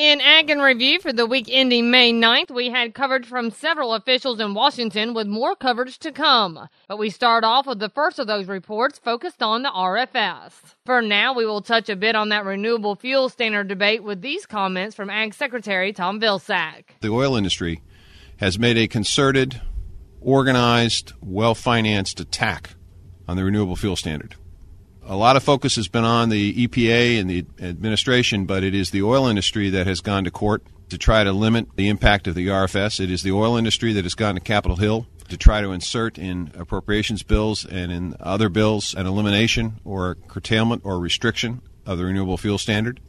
In Ag and Review for the week ending May 9th, we had coverage from several officials in Washington with more coverage to come. But we start off with the first of those reports focused on the RFS. For now, we will touch a bit on that renewable fuel standard debate with these comments from Ag Secretary Tom Vilsack. The oil industry has made a concerted, organized, well financed attack on the renewable fuel standard a lot of focus has been on the EPA and the administration, but it is the oil industry that has gone to court to try to limit the impact of the RFS. It is the oil industry that has gone to Capitol Hill to try to insert in appropriations bills and in other bills an elimination or curtailment or restriction of the renewable fuel standard.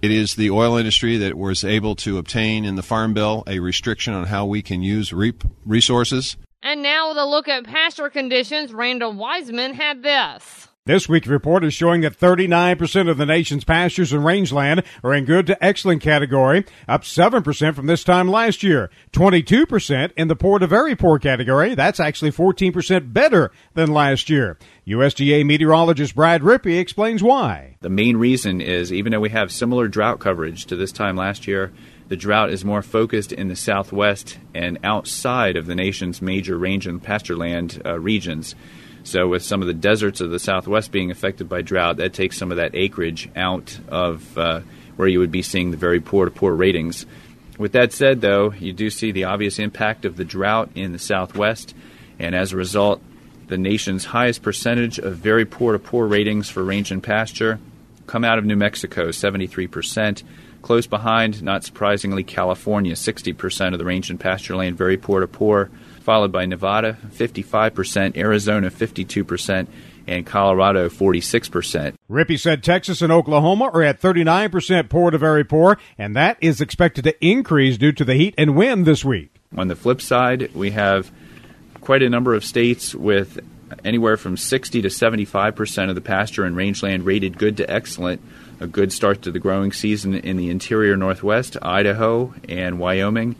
It is the oil industry that was able to obtain in the Farm Bill a restriction on how we can use REAP resources. And now with a look at pasture conditions, Randall Wiseman had this. This week's report is showing that 39% of the nation's pastures and rangeland are in good to excellent category, up 7% from this time last year. 22% in the poor to very poor category. That's actually 14% better than last year. USDA meteorologist Brad Rippey explains why. The main reason is even though we have similar drought coverage to this time last year, the drought is more focused in the southwest and outside of the nation's major range and pastureland uh, regions. So, with some of the deserts of the Southwest being affected by drought, that takes some of that acreage out of uh, where you would be seeing the very poor to poor ratings. With that said, though, you do see the obvious impact of the drought in the Southwest, and as a result, the nation's highest percentage of very poor to poor ratings for range and pasture come out of New Mexico, 73%. Close behind, not surprisingly, California, 60% of the range and pasture land very poor to poor followed by Nevada, 55%, Arizona, 52%, and Colorado, 46%. Rippey said Texas and Oklahoma are at 39% poor to very poor, and that is expected to increase due to the heat and wind this week. On the flip side, we have quite a number of states with anywhere from 60 to 75% of the pasture and rangeland rated good to excellent. A good start to the growing season in the interior Northwest, Idaho, and Wyoming.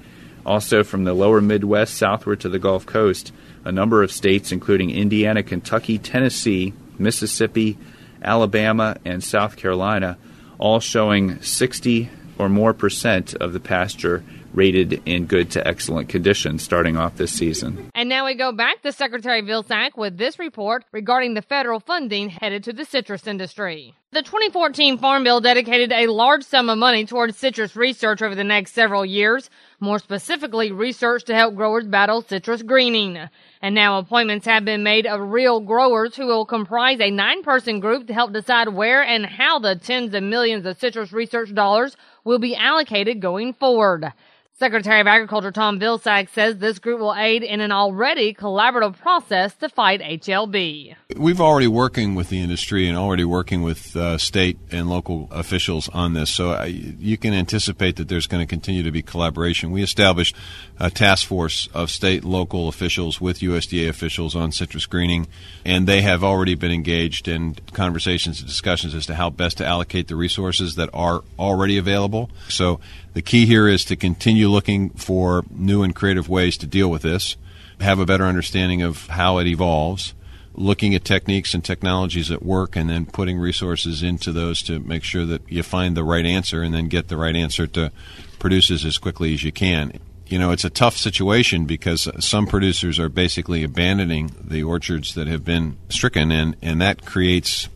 Also, from the lower Midwest southward to the Gulf Coast, a number of states, including Indiana, Kentucky, Tennessee, Mississippi, Alabama, and South Carolina, all showing 60 or more percent of the pasture rated in good to excellent condition starting off this season. And now we go back to Secretary Vilsack with this report regarding the federal funding headed to the citrus industry. The 2014 Farm Bill dedicated a large sum of money towards citrus research over the next several years, more specifically research to help growers battle citrus greening. And now appointments have been made of real growers who will comprise a nine person group to help decide where and how the tens of millions of citrus research dollars will be allocated going forward. Secretary of Agriculture Tom Vilsack says this group will aid in an already collaborative process to fight HLB. We've already working with the industry and already working with uh, state and local officials on this, so I, you can anticipate that there's going to continue to be collaboration. We established a task force of state local officials with USDA officials on citrus greening, and they have already been engaged in conversations and discussions as to how best to allocate the resources that are already available. So the key here is to continue looking for new and creative ways to deal with this, have a better understanding of how it evolves, looking at techniques and technologies at work, and then putting resources into those to make sure that you find the right answer and then get the right answer to producers as quickly as you can. You know, it's a tough situation because some producers are basically abandoning the orchards that have been stricken, and, and that creates,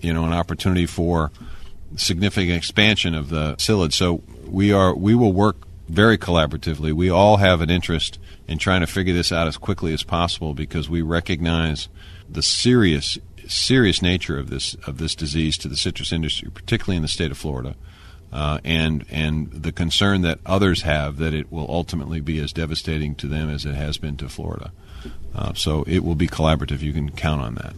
you know, an opportunity for significant expansion of the psyllid. So we are we will work very collaboratively. We all have an interest in trying to figure this out as quickly as possible because we recognize the serious serious nature of this of this disease to the citrus industry, particularly in the state of Florida. Uh, and and the concern that others have that it will ultimately be as devastating to them as it has been to Florida. Uh, so it will be collaborative. You can count on that.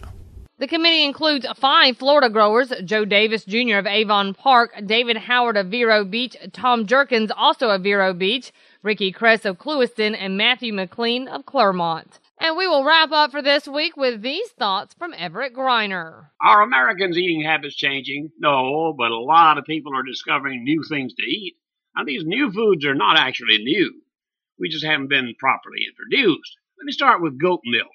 The committee includes five Florida growers Joe Davis Jr. of Avon Park, David Howard of Vero Beach, Tom Jerkins, also of Vero Beach, Ricky Kress of Clewiston, and Matthew McLean of Clermont. And we will wrap up for this week with these thoughts from Everett Griner. Are Americans' eating habits changing? No, but a lot of people are discovering new things to eat. Now, these new foods are not actually new. We just haven't been properly introduced. Let me start with goat milk.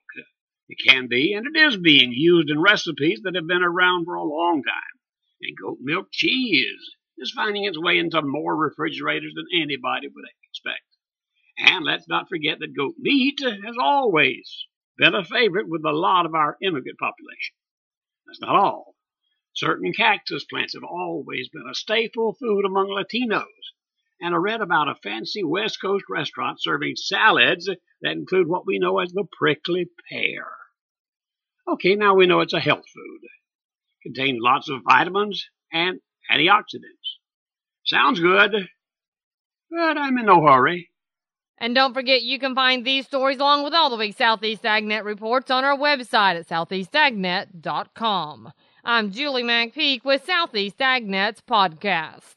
It can be, and it is being used in recipes that have been around for a long time. And goat milk cheese. is finding its way into more refrigerators than anybody would expect. And let's not forget that goat meat has always been a favorite with a lot of our immigrant population. That's not all. Certain cactus plants have always been a staple food among Latinos. And I read about a fancy West Coast restaurant serving salads that include what we know as the prickly pear. Okay, now we know it's a health food. Contains lots of vitamins and antioxidants. Sounds good, but I'm in no hurry. And don't forget, you can find these stories along with all the week's Southeast AgNet reports on our website at southeastagnet.com. I'm Julie McPeak with Southeast AgNet's podcast.